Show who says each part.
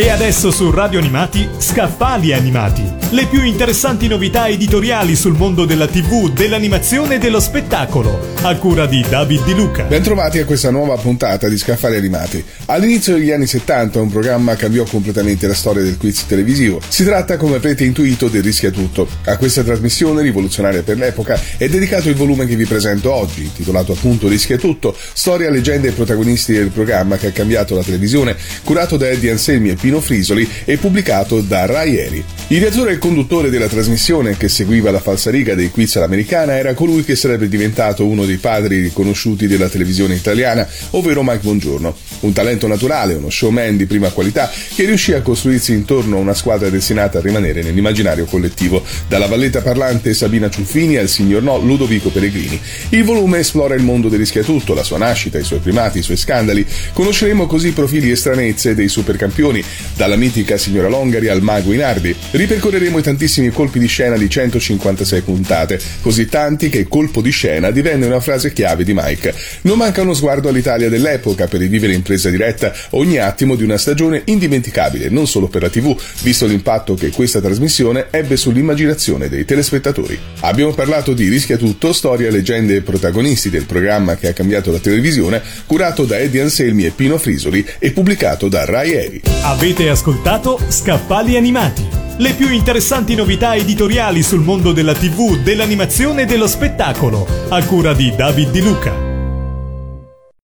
Speaker 1: E adesso su Radio Animati, Scaffali Animati. Le più interessanti novità editoriali sul mondo della TV, dell'animazione e dello spettacolo. A cura di David Di Luca.
Speaker 2: Bentrovati a questa nuova puntata di Scaffali Animati. All'inizio degli anni 70 un programma cambiò completamente la storia del quiz televisivo. Si tratta, come avrete intuito, del Rischia Tutto. A questa trasmissione, rivoluzionaria per l'epoca, è dedicato il volume che vi presento oggi, intitolato appunto Rischia Tutto, storia, leggende e protagonisti del programma che ha cambiato la televisione, curato da Eddie Anselmi e Pino Frisoli e pubblicato da Rai Eri. Ideatore e conduttore della trasmissione che seguiva la falsariga dei quiz all'americana era colui che sarebbe diventato uno dei padri riconosciuti della televisione italiana, ovvero Mike Bongiorno. Un talento naturale, uno showman di prima qualità che riuscì a costruirsi intorno a una squadra destinata a rimanere nell'immaginario collettivo, dalla valletta parlante Sabina Ciuffini al signor no Ludovico Peregrini. Il volume esplora il mondo del rischiatutto, la sua nascita, i suoi primati, i suoi scandali. Conosceremo così profili e stranezze dei supercampioni, dalla mitica signora Longari al mago Inardi. Ripercorreremo i tantissimi colpi di scena di 156 puntate, così tanti che colpo di scena divenne una frase chiave di Mike. Non manca uno sguardo all'Italia dell'epoca per rivivere in presa diretta ogni attimo di una stagione indimenticabile, non solo per la TV, visto l'impatto che questa trasmissione ebbe sull'immaginazione dei telespettatori. Abbiamo parlato di Rischia tutto, storia, leggende e protagonisti del programma che ha cambiato la televisione, curato da Eddie Anselmi e Pino Frisoli e pubblicato da Rai Eri.
Speaker 1: Avete ascoltato Scaffali Animati. Le più interessanti novità editoriali sul mondo della TV, dell'animazione e dello spettacolo. A cura di David Di Luca.